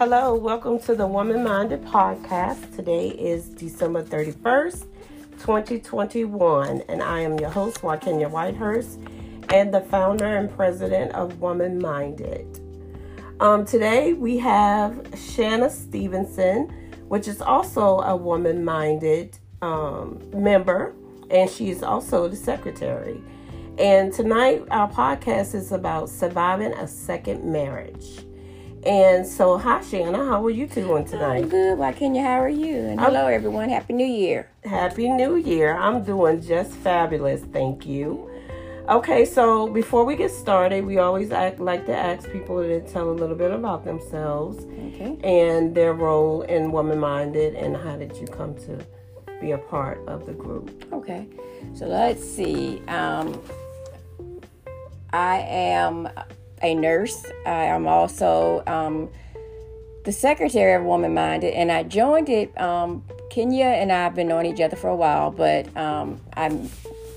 Hello, welcome to the Woman Minded Podcast. Today is December 31st, 2021, and I am your host, Wakenya Whitehurst, and the founder and president of Woman Minded. Um, today we have Shanna Stevenson, which is also a Woman Minded um, member, and she is also the secretary. And tonight, our podcast is about surviving a second marriage. And so, hi, Shanna. How are you doing tonight? I'm good. Why, Kenya? How are you? And hello, I'm, everyone. Happy New Year. Happy New Year. I'm doing just fabulous. Thank you. Okay, so before we get started, we always act, like to ask people to tell a little bit about themselves okay. and their role in Woman Minded and how did you come to be a part of the group. Okay, so let's see. Um, I am a nurse. I am also um, the secretary of Woman Minded, and I joined it. Um, Kenya and I have been knowing each other for a while, but um, I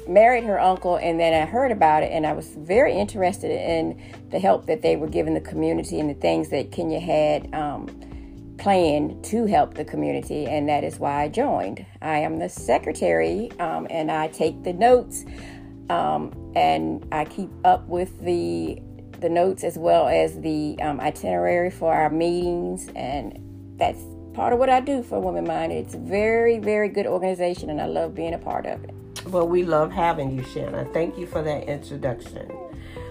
married her uncle, and then I heard about it, and I was very interested in the help that they were giving the community and the things that Kenya had um, planned to help the community, and that is why I joined. I am the secretary, um, and I take the notes um, and I keep up with the the notes as well as the um, itinerary for our meetings, and that's part of what I do for Women Mind. It's a very, very good organization, and I love being a part of it. Well, we love having you, Shanna. Thank you for that introduction.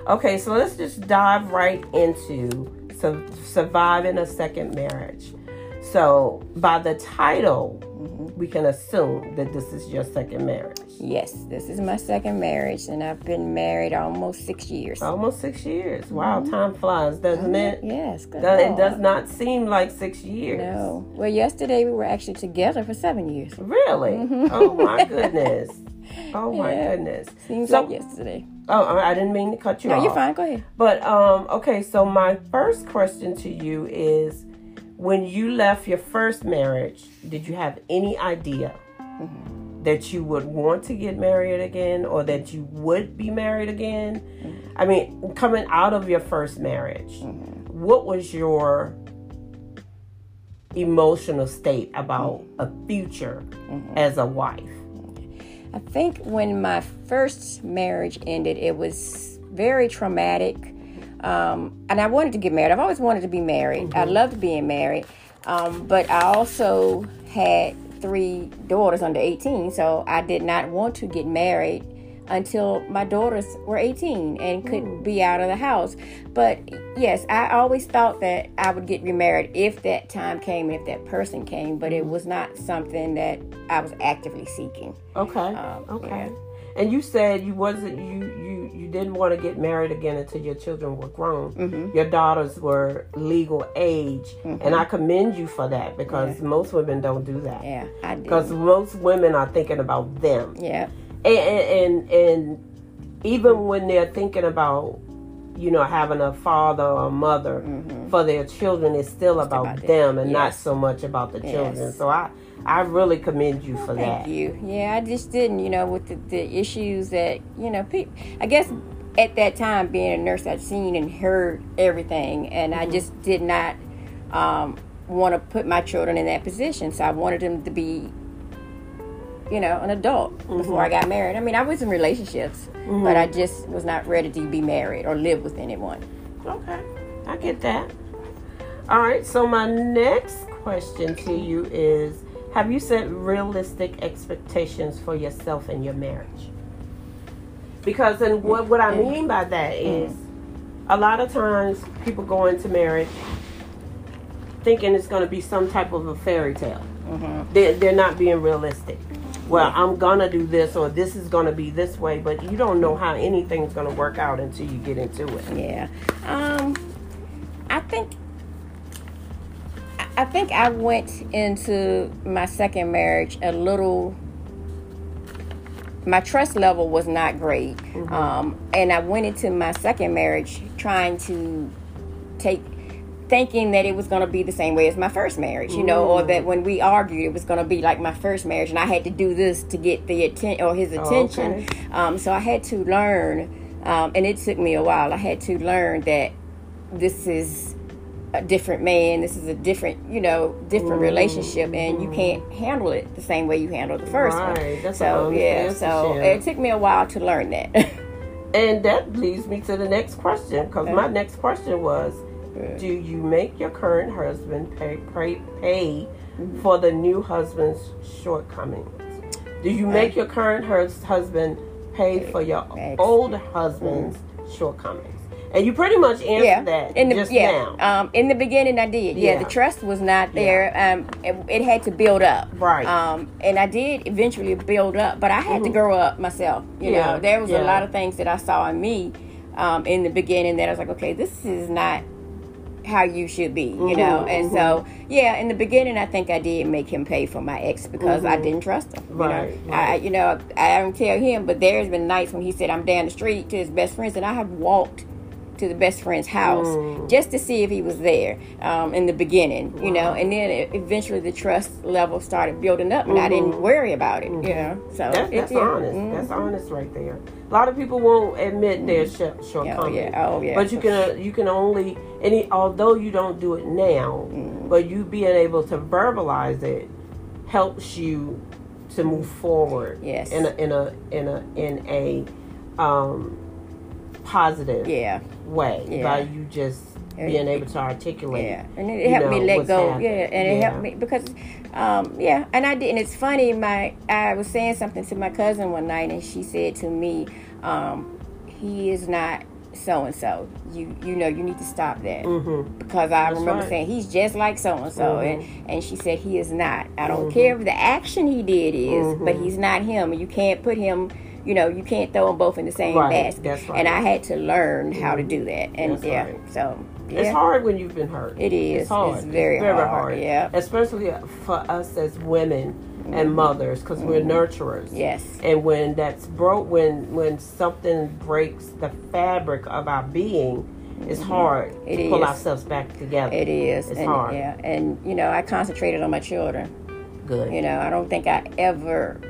Okay, so let's just dive right into su- surviving a second marriage. So, by the title, mm-hmm. we can assume that this is your second marriage. Yes, this is my second marriage, and I've been married almost six years. Almost six years. Wow, mm-hmm. time flies, doesn't it? Yes, good. Does, it does not seem like six years. No. Well, yesterday we were actually together for seven years. Really? Mm-hmm. Oh my goodness. Oh my yeah. goodness. Seems so, like yesterday. Oh, I didn't mean to cut you no, off. No, you're fine. Go ahead. But um, okay. So my first question to you is, when you left your first marriage, did you have any idea? Mm-hmm that you would want to get married again or that you would be married again? Mm-hmm. I mean, coming out of your first marriage, mm-hmm. what was your emotional state about mm-hmm. a future mm-hmm. as a wife? I think when my first marriage ended, it was very traumatic. Um, and I wanted to get married. I've always wanted to be married. I mm-hmm. loved being married. Um, but I also had three daughters under 18, so I did not want to get married until my daughters were 18 and could mm. be out of the house. But yes, I always thought that I would get remarried if that time came, if that person came, but it hmm. was not something that I was actively seeking. Okay. Um, okay. Yeah. And you said you wasn't you you you didn't want to get married again until your children were grown. Mm-hmm. Your daughters were legal age, mm-hmm. and I commend you for that because yeah. most women don't do that. Yeah, I do. Because most women are thinking about them. Yeah. And, and and even when they're thinking about you know having a father or a mother mm-hmm. for their children, it's still about, about, them and yes. not so much about the children. Yes. So I I really commend you for Thank that. Thank you. Yeah, I just didn't, you know, with the, the issues that, you know, people, I guess at that time being a nurse, I'd seen and heard everything, and mm-hmm. I just did not um, want to put my children in that position. So I wanted them to be, you know, an adult mm-hmm. before I got married. I mean, I was in relationships, mm-hmm. but I just was not ready to be married or live with anyone. Okay, I get that. All right, so my next question to you is have you set realistic expectations for yourself and your marriage? Because, and what, what I mean by that is a lot of times people go into marriage thinking it's going to be some type of a fairy tale. Mm-hmm. They're, they're not being realistic. Well, I'm going to do this or this is going to be this way, but you don't know how anything's going to work out until you get into it. Yeah. Um, I think I think I went into my second marriage a little. My trust level was not great, mm-hmm. um, and I went into my second marriage trying to take, thinking that it was going to be the same way as my first marriage, you know, or that when we argued, it was going to be like my first marriage, and I had to do this to get the attention or his attention. Oh, okay. um, so I had to learn, um, and it took me a while. I had to learn that this is a different man. This is a different, you know, different Mm-hmm. relationship, and you can't handle it the same way you handled the first Right. one. That's so yeah, so it took me a while to learn that. And that leads me to the next question because my next question was Do you make your current husband pay, pay, pay for the new husband's shortcomings? Do you uh, make your current hus- husband pay for your Ex- old husband's mm-hmm. shortcomings? And you pretty much answered yeah, that in the just yeah, now. um, in the beginning I did. Yeah, Yeah. the trust was not there. Um, it, it had to build up. Right. Um, and I did eventually build up, but I had to grow up myself. You Mm-hmm. Know, there was a lot of things that I saw in me um, in the beginning that I was like, okay, this is not how you should be, you know. Mhm, And so, yeah, in the beginning, I think I did make him pay for my ex because I didn't trust him. You Mm-hmm. Right, I, you know, I don't tell him, but there's been nights when he said I'm down the street to his best friends, and I have walked to the best friend's house Mm. just to see if he was there um, in the beginning, you know. And then it, eventually the trust level started building up, and I didn't worry about it, you know. So Mm-hmm. That's yeah. honest. Mhm. That's honest right there. A lot of people won't admit their sh- shortcomings. yeah. Oh, yeah. But you can uh, you can only any although you don't do it now, Mm. but you being able to verbalize it helps you to move forward. Yes. In a in a in a in a um, positive Yeah, way Yeah. by you just being able to articulate. yeah, and it, helped me let go. happening. Yeah, and it Yeah. helped me because, um, yeah, and I did. And it's funny. My I was saying something to my cousin one night, and she said to me, um, "He is not." So and so, you you know you need to stop that Mhm. because I That's remember right. saying he's just like so and so, and and she said he is not. I don't Mm-hmm. care if the action he did is, but he's not him. You can't put him. You know, you can't throw them both in the same Right, basket. that's right. And I had to learn how to do that. And That's yeah, right. so yeah. It's hard when you've been hurt. It is. It's hard. It's very very hard, yeah. Especially for us as women and mothers, because we're nurturers. Mm-hmm. Yes. And when that's broke, when when something breaks the fabric of our being, it's hard Mm-hmm. It to pull ourselves back together. It is. It's and, hard. Yeah. And you know, I concentrated on my children. Good. You know, I don't think I ever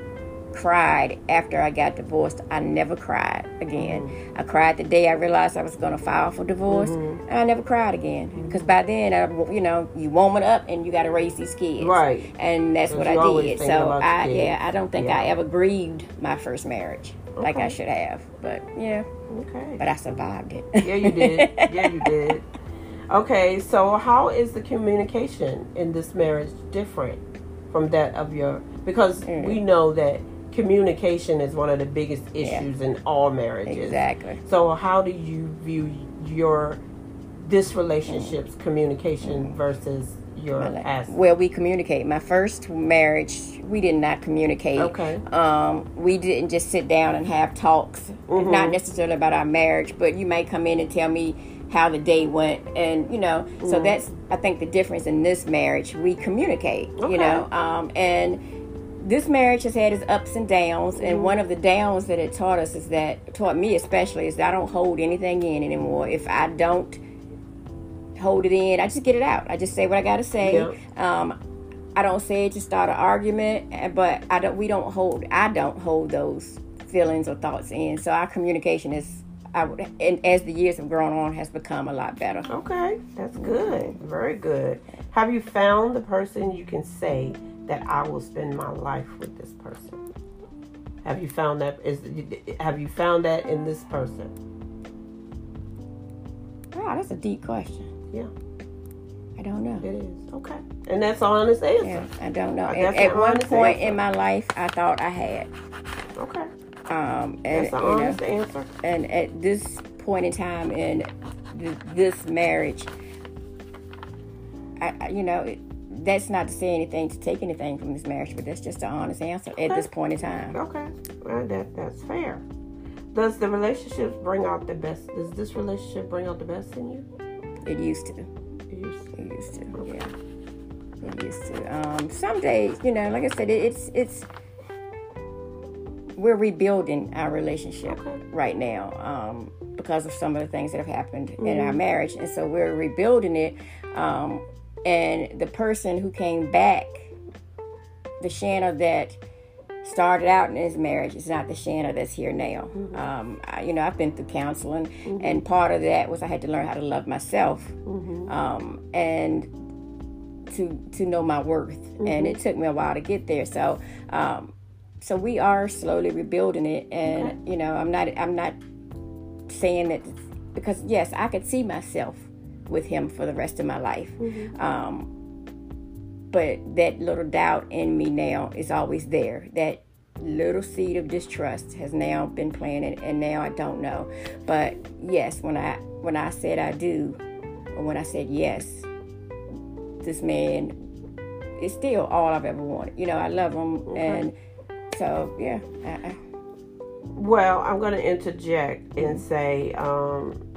cried after I got divorced. I never cried again. Mm-hmm. I cried the day I realized I was going to file for divorce, Mm-hmm. and I never cried again because by then, I, you know, you woman up and you got to raise these kids, Right. And that's what I did. So I, yeah. I don't think Yeah. I ever grieved my first marriage like I should have. But yeah, Okay. but I survived it. Yeah, you did. yeah, you did. Okay, so how is the communication in this marriage different from that of your? Because Mm. we know that communication is one of the biggest issues in all marriages. Exactly. So how do you view your this relationship's communication versus your past? Well, we communicate. My first marriage, we did not communicate. Okay. Um, we didn't just sit down and have talks, Mm-hmm. not necessarily about our marriage, but you may come in and tell me how the day went, and you know. So Mm-hmm. that's I think the difference in this marriage. We communicate. Okay. You know, um, and this marriage has had its ups and downs, Mm-hmm. and one of the downs that it taught us is that taught me especially is that I don't hold anything in anymore. If I don't hold it in. I just get it out. I just say what I got to say. Yeah. Um, I don't say it to start an argument, eh, but I don't. We don't hold. I don't hold those feelings or thoughts in. So our communication is, I would, and as the years have grown on, has become a lot better. Okay, that's good. Very good. Have you found the person you can say that I will spend my life with this person? Have you found that is have you found that in this person? Wow, that's a deep question. Yeah, I don't know. it is. Okay. And that's an honest answer. Yeah, I don't know. Uh, At, at one point answer. in my life, I thought I had. Okay. Um, and That's an you know, honest answer. and at this point in time in th- this marriage, I, I you know, it, that's not to say anything to take anything from this marriage, but that's just an honest answer at this point in time. Okay. Well, that that's fair. Does the relationship bring out the best? Does this relationship bring out the best in you? It used to. It used to. It used to. Yeah. It used to. Um, some days, you know, like I said, it, it's it's we're rebuilding our relationship Okay. right now um, because of some of the things that have happened in Mm-hmm. our marriage, and so we're rebuilding it. Um, and the person who came back, the Shanna that started out in his marriage is not the Shanna that's here now. Mm-hmm. Um, I, you know, I've been through counseling, mm-hmm. and part of that was I had to learn how to love myself, mm-hmm. um, and to to know my worth. And it took me a while to get there. So, um, so we are slowly rebuilding it, and okay. you know, I'm not I'm not saying that because yes, I could see myself with him for the rest of my life. Mm-hmm. Um, but that little doubt in me now is always there. That little seed of distrust has now been planted, and now I don't know. But yes, when I when I said I do, or when I said yes, this man is still all I've ever wanted. You know, I love him, okay. and so yeah. I, I, well, I'm going to interject and say, um,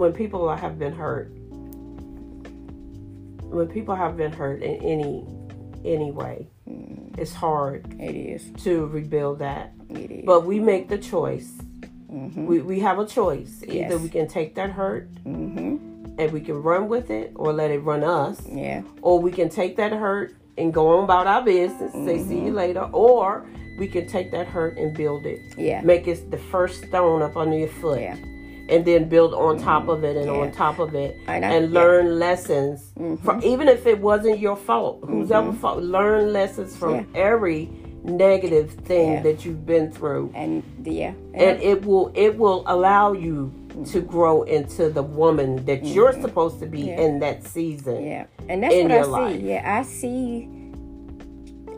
when people have been hurt, when people have been hurt in any any way, mm. it's hard. It is to rebuild that. It is. But we make the choice. Mm-hmm. We we have a choice. Either yes. we can take that hurt. Mm-hmm. And we can run with it or let it run us. Yeah. Or we can take that hurt and go on about our business, mm-hmm. say see you mm-hmm. later. Or we can take that hurt and build it. Yeah. Make it the first stone up under your foot. Yeah and then build on top of it and yeah. on top of it and learn yeah. lessons mm-hmm. from even if it wasn't your fault who's mm-hmm. ever fault learn lessons from yeah. every negative thing that you've been through and yeah and it will it will allow you to grow into the woman that mm-hmm. you're supposed to be in that season yeah and that's what i see life. yeah i see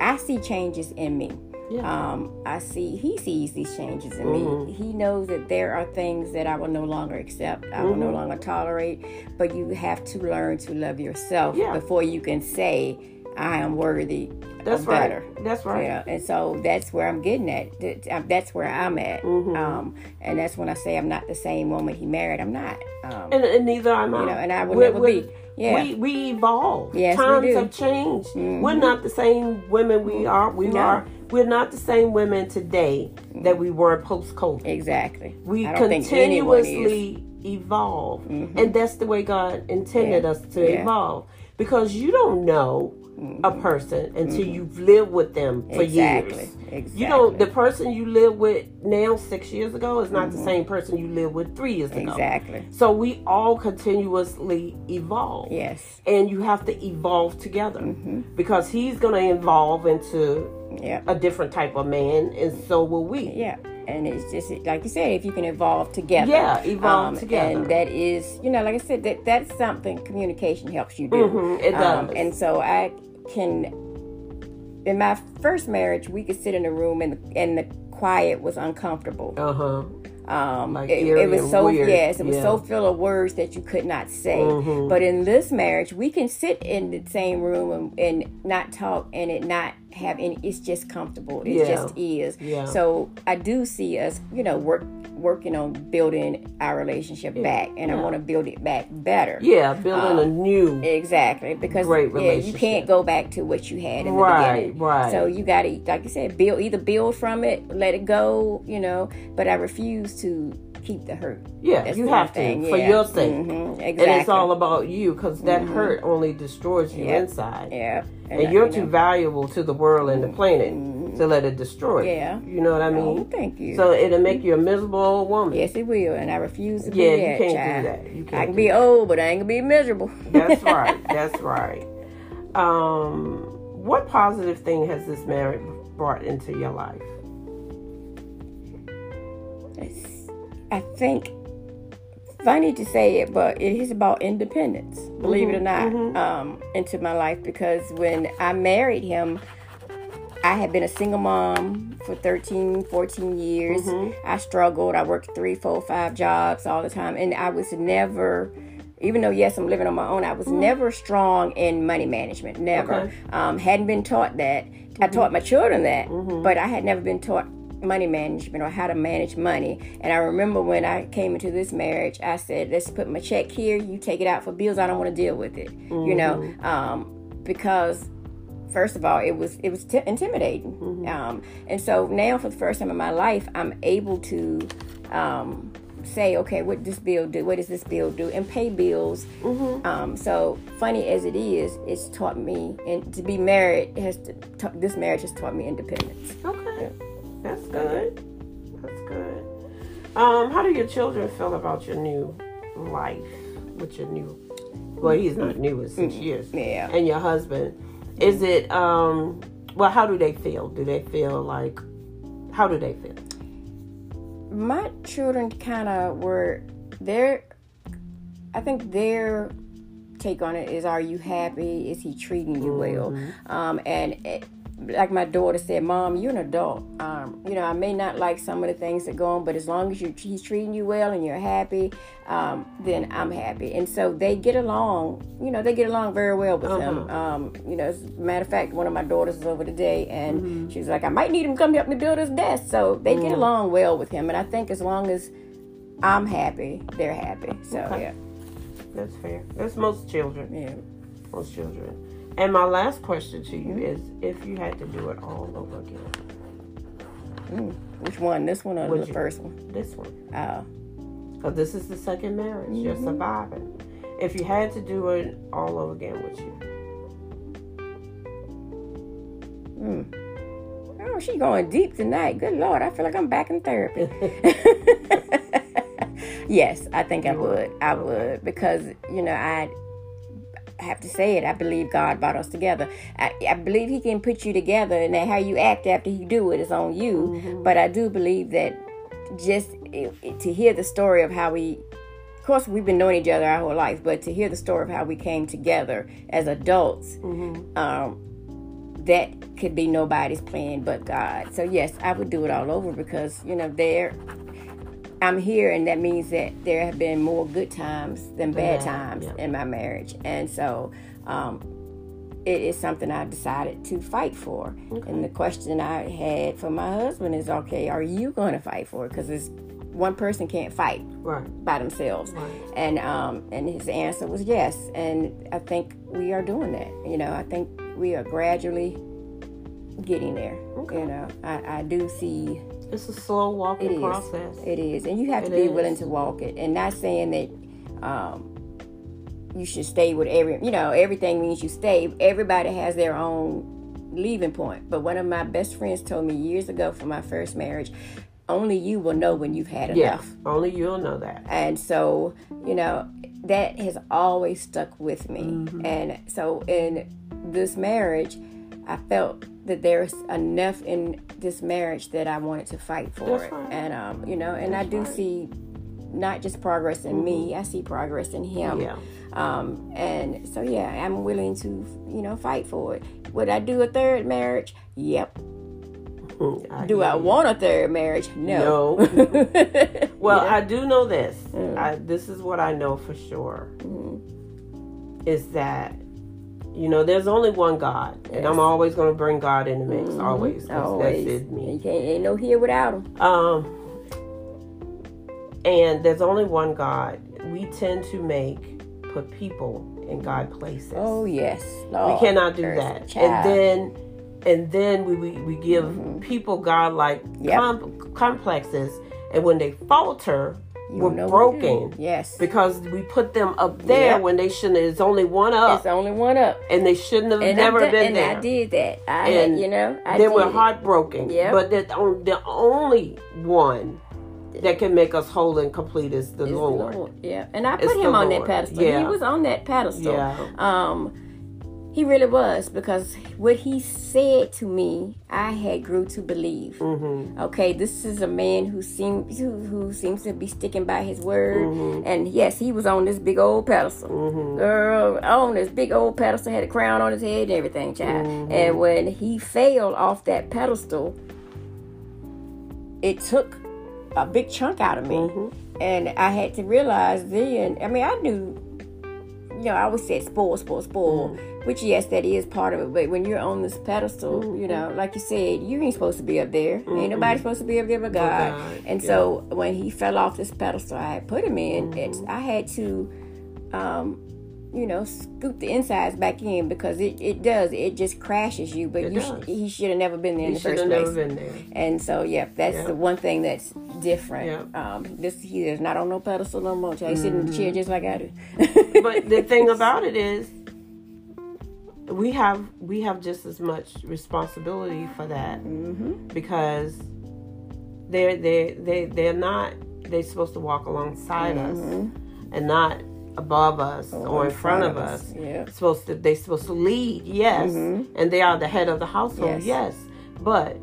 i see changes in me yeah. Um, I see he sees these changes in mm-hmm. me. He knows that there are things that I will no longer accept. I mm-hmm. will no mm-hmm. longer tolerate. But you have to learn to love yourself yeah. before you can say I am worthy. That's right. Better. That's right. Yeah, and so that's where I'm getting at. Um, that's where I'm at. Mm-hmm. Um, and that's when I say I'm not the same woman he married. I'm not. Um, and, and, neither am I. You know, and I will we're, never we're, be. Yeah. We we evolve. Yes, Times we have changed. Mm-hmm. We're not the same women we are. We no. are we're not the same women today that we were post COVID. Exactly. We continuously evolve. Mm-hmm. And that's the way God intended yeah. us to yeah. evolve. Because you don't know mm-hmm. a person until mm-hmm. you've lived with them for exactly. years. Exactly. You know, the person you live with now six years ago is not the mm-hmm. same person you lived with three years ago. Exactly. So we all continuously evolve. Yes. And you have to evolve together mm-hmm. because he's going to evolve into yeah. a different type of man, and so will we. Yeah. And it's just like you said, if you can evolve together. Yeah, evolve um, together. And that is, you know, like I said, that that's something communication helps you do. Mm-hmm, it um, does. Um, and so I can, in my first marriage, we could sit in a room and and the quiet was uncomfortable. Uh huh. Um, like it, it, was so weird. yes, it was yeah. so full of words that you could not say. Mm-hmm. But in this marriage, we can sit in the same room and, and, not talk, and it not have any. It's just comfortable. It yeah. just is. Yeah. So I do see us, you know, work working on building our relationship yeah. back, and I want to build it back better. Yeah, building um, a new exactly because yeah, you can't go back to what you had in right, the beginning. Right, So you got to, like you said, build either build from it, let it go, you know. But I refuse to keep the hurt. Yeah, That's you have to for your sake. Mm-hmm, exactly. And it's all about you because that mm-hmm. hurt only destroys you yep. inside. Yeah. And, and you're too valuable to the world and the planet mm-hmm. to let it destroy Yeah. You know what I mean? Oh, thank you. So it'll make you a miserable old woman. Yes, it will. And I refuse to be yeah, that. you can't child. do that. You can't. I can be that. old, but I ain't gonna be miserable. That's right. That's right. Um, what positive thing has this marriage brought into your life? I think funny to say it, but it is about independence, believe mm-hmm, it or not, mm-hmm. um, into my life because when I married him, I had been a single mom for 13, 14 years. Mm-hmm. I struggled. I worked three, four, five jobs all the time. And I was never, even though, yes, I'm living on my own, I was mm-hmm. never strong in money management. Never. Okay. Um, hadn't been taught that. I taught my children that, mm-hmm. but I had never been taught money management or how to manage money. And I remember when I came into this marriage, I said, let's put my check here. You take it out for bills. I don't want to deal with it, mm-hmm. you know, mm-hmm. um, because first of all, it was it was t- intimidating. Mm-hmm. Um, and so now, for the first time in my life, I'm able to um, say, okay, what this bill do? What does this bill do? And pay bills. Mm-hmm. Um, so funny as it is, it's taught me, and to be married has to, ta- this marriage has taught me independence. Okay, that's good. That's good. Um, how do your children feel about your new life with your new? Well, he's not new; it's six years. Yeah. And your husband, is it? Um, well, how do they feel? Do they feel like? How do they feel? my children kind of were their i think their take on it is are you happy is he treating you well um, and it, like my daughter said mom you're an adult. Um, you know i may not like some of the things that go on but as long as you he's treating you well and you're happy um, then i'm happy. And so they get along you know they get along very well with him. Um, you know as a matter of fact one of my daughters is over today and she's like i might need him to come help me build his desk so they get along well with him and i think as long as i'm happy they're happy. So Okay. That's fair. That's most children. yeah yeah. Most children. And my last question to you is: If you had to do it all over again, Mm. which one this one or Would the you? first one this one, oh because this is the second marriage, you're surviving. If you had to do it all over again, would you? Oh, she going deep tonight. Good Lord, I feel like I'm back in therapy. yes, I think I would. I would because you know I have to say it. I believe God brought us together. I, I believe He can put you together, and that how you act after He do it is on you. But I do believe that just it, it- to hear the story of how we. Of course, we've been knowing each other our whole life, but to hear the story of how we came together as adults, um, that could be nobody's plan but God. So yes, I would do it all over because you know there, I'm here, and that means that there have been more good times than bad Yeah, times yeah. in my marriage, and so um, it is something I decided to fight for. And the question I had for my husband is, okay, are you going to fight for it? Because it's one person can't fight Right. by themselves. Right. And um, and his answer was yes. And I think we are doing that. You know, I think we are gradually getting there. You know, I, I do see It's a slow walking it is. process. It is, and you have to It be willing to walk it. And not saying that um, you should stay with every. You know, everything means you stay. Everybody has their own leaving point. But one of my best friends told me years ago for my first marriage, only you will know when you've had Yeah. enough. Only you'll know that. And so, you know, that has always stuck with me. Mm-hmm. And so, in this marriage, I felt that there's enough in this marriage that I wanted to fight for That's it. right. And, um, you know, and I do see not just progress in me, I see progress in him. Mm-hmm. Yeah. Um, and so, yeah, I'm willing to, you know, fight for it. Would I do a third marriage? Yep. Mm, I Do I want a third marriage? No. Well, I do know this. Mm. I, this is what I know for sure. Mm-hmm. Is that you know there's only one God, and I'm always going to bring God in the mix. Always. Mm-hmm. Always. that's it. Me. You can't, ain't no here without him. Um. And there's only one God. We tend to make put people in God places. Oh yes, we cannot do that. And then, and then we we, we give people God-like Yep. com- complexes, and when they falter, we're know what to broken Yes, because we put them up there Yep. when they shouldn't. It's only one up, it's only one up. and they shouldn't have And never done- been and there. I did that. I And had, you know, I did we're heartbroken. Yeah. But the, the only one that can make us whole and complete is the It's the Lord. Yeah, and I It's put him the on that pedestal. Yeah. He was on that pedestal. Yeah. Um, he really was because what he said to me, I had grew to believe. Mm-hmm. Okay, this is a man who seems who, who seems to be sticking by his word, Mm-hmm. and yes, he was on this big old pedestal. Girl, on this big old pedestal, had a crown on his head and everything, child. Mm-hmm. And when he fell off that pedestal, it took a big chunk out of me, Mm-hmm. and I had to realize then. I mean, I knew you know, I always said spoil, spoil, spoil, Mm. which yes, that is part of it. But when you're on this pedestal, Mm-hmm. you know, like you said, you ain't supposed to be up there. Ain't nobody supposed to be up there but God. God, And so when he fell off this pedestal, I had put him in. Mm-hmm. I had to, um, you know, scoop the insides back in because it, it does. It just crashes you. But It you sh- he should have never been there in He the first place. never been there. And so, yeah, that's Yeah. the one thing that's different. Yeah. Um, this he is not on no pedestal no more. He's sitting in the chair just like I do. but the thing about it is we have we have just as much responsibility for that hmm because they're they they they're not they're supposed to walk alongside us and not above us oh, or, in front, of us. Yeah. Supposed to they're supposed to lead, yes, mm-hmm. and they are the head of the household, Yes. yes, but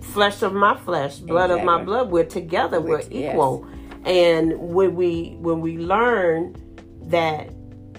flesh of my flesh, blood of my blood, we're together, we're, We're- yes. equal, and when we when we learn that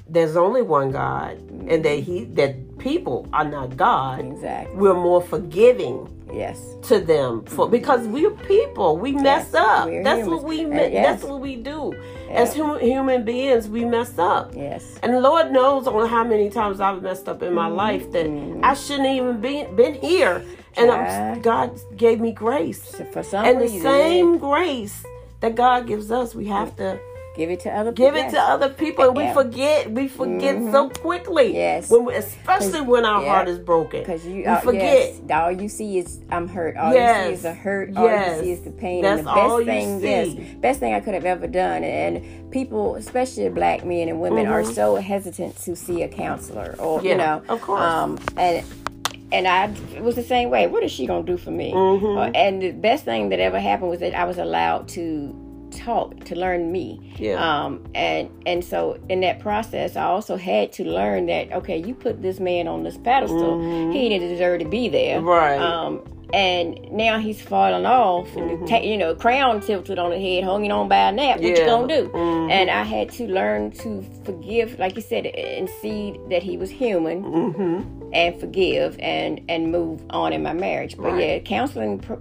there's only one God and that mm-hmm. he that people are not God, Exactly. we're more forgiving Yes. to them for because we're people. We mess Yes, up. That's humans. what we Uh, yes. that's what we do. As hum- human beings we mess up. Yes. and lord knows on how many times i've messed up in my Mm-hmm. life that i shouldn't even be been here. And I'm, god gave me grace. So for some and the same grace that god gives us we have to give it to other give people. it to other people and we forget we forget so quickly Yes. when we, especially when our Yeah. heart is broken Because you we uh, forget Yes, all you see is I'm hurt. All Yes. you see is the hurt. All Yes. you see is the pain. That's and the best all you thing, see. yes, best thing I could have ever done. And people, especially black men and women, are so hesitant to see a counselor or Mm-hmm. Yeah, you know, of course. Um, and and I was the same way. What is she gonna do for me? Mm-hmm. Uh, and the best thing that ever happened was that I was allowed to talk to learn me Yeah. um and and so in that process i also had to learn that okay you put this man on this pedestal he didn't deserve to be there Mm-hmm. Right. um and now he's falling off and Mm-hmm. the ta- you know crown tilted on the head hanging on by a nap what you gonna do Mhm. and i had to learn to forgive like you said and see that he was human mm-hmm. And forgive and and move on in my marriage. But Right. yeah, counseling pr-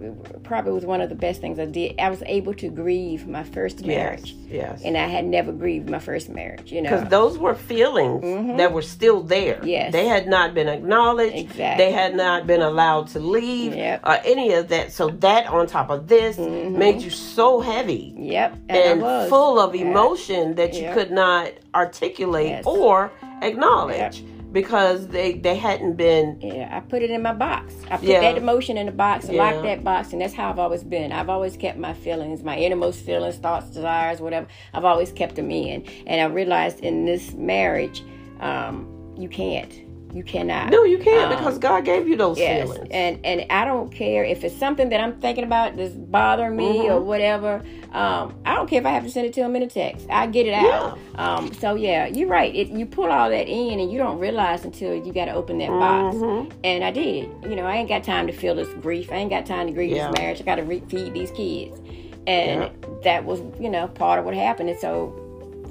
probably was one of the best things I did. I was able to grieve my first marriage, yes and I had never grieved my first marriage. You know, because those were feelings that were still there. Mm-hmm. Yes. they had not been acknowledged. Exactly. They had not been allowed to leave Yep. or any of that. So that on top of this Mm-hmm. made you so heavy yep, and, and full of Yeah. emotion that you Yep. could not articulate Yes. or acknowledge because they they hadn't been. Yeah, I put it in my box. I put Yeah. that emotion in the box, Yeah. locked that box, and that's how I've always been. I've always kept my feelings, my innermost feelings, thoughts, desires, whatever. I've always kept them in, and I realized in this marriage, um, you can't, you cannot. No, you can't Um, because God gave you those Yes, feelings. and and I don't care if it's something that I'm thinking about that's bothering me Mm-hmm. or whatever. Um, I don't care if I have to send it to him in a text. I get it out. Um, so yeah, you're right. It, you pull all that in, and you don't realize until you got to open that box. Mm-hmm. And I did. You know, I ain't got time to feel this grief. I ain't got time to grieve Yeah. this marriage. I got to re- feed these kids, and Yeah. that was you know part of what happened. And so.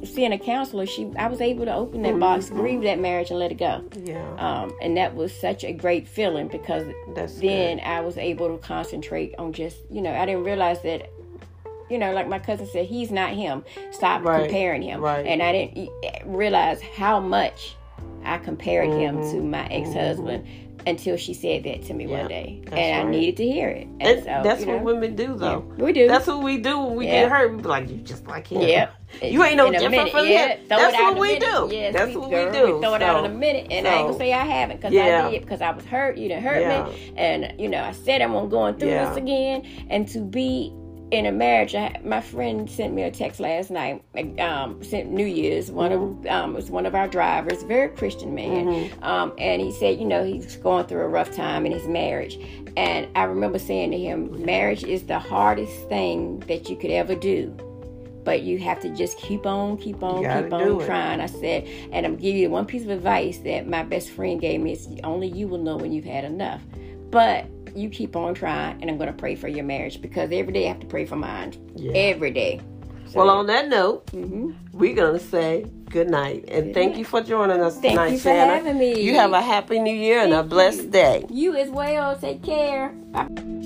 Seeing a counselor, she I was able to open that box, Mm-hmm. grieve that marriage, and let it go. yeah, Um, and that was such a great feeling because that's then I was able to concentrate on just, you know, I didn't realize that, you know, like my cousin said, he's not him. Stop Right, comparing him. right. And I didn't realize how much I compared him Mm-hmm. to my ex husband until she said that to me Yeah, one day. And I needed to hear it. And, And so, that's you what women do, though. we do. That's what we do when we Yeah. get hurt. We be like, you just like him. Yep. You ain't no different from yeah, him. That's what we minute. do. Yes, That's we, what girl, we do. We throw it out in a minute, and I ain't gonna say I haven't because Yeah. I did because I was hurt. You didn't hurt Yeah. me, and you know I said I'm going through Yeah. this again, and to be in a marriage. I, my friend sent me a text last night. Um, sent New Year's. One Mm-hmm. of um, was one of our drivers, very Christian man, Mm-hmm. um, and he said, you know, he's going through a rough time in his marriage. And I remember saying to him, marriage is the hardest thing that you could ever do but you have to just keep on, keep on, keep on trying. I said, and I'm giving you one piece of advice that my best friend gave me. It's only you will know when you've had enough. But you keep on trying, and I'm going to pray for your marriage because every day I have to pray for mine. Yeah. Every day. So, Well, on that note, mhm. we're gonna say good night and thank you for joining us Thank tonight, you for Shanna. having me. You have a happy new year and a blessed you. day. you as well. Take care. Bye.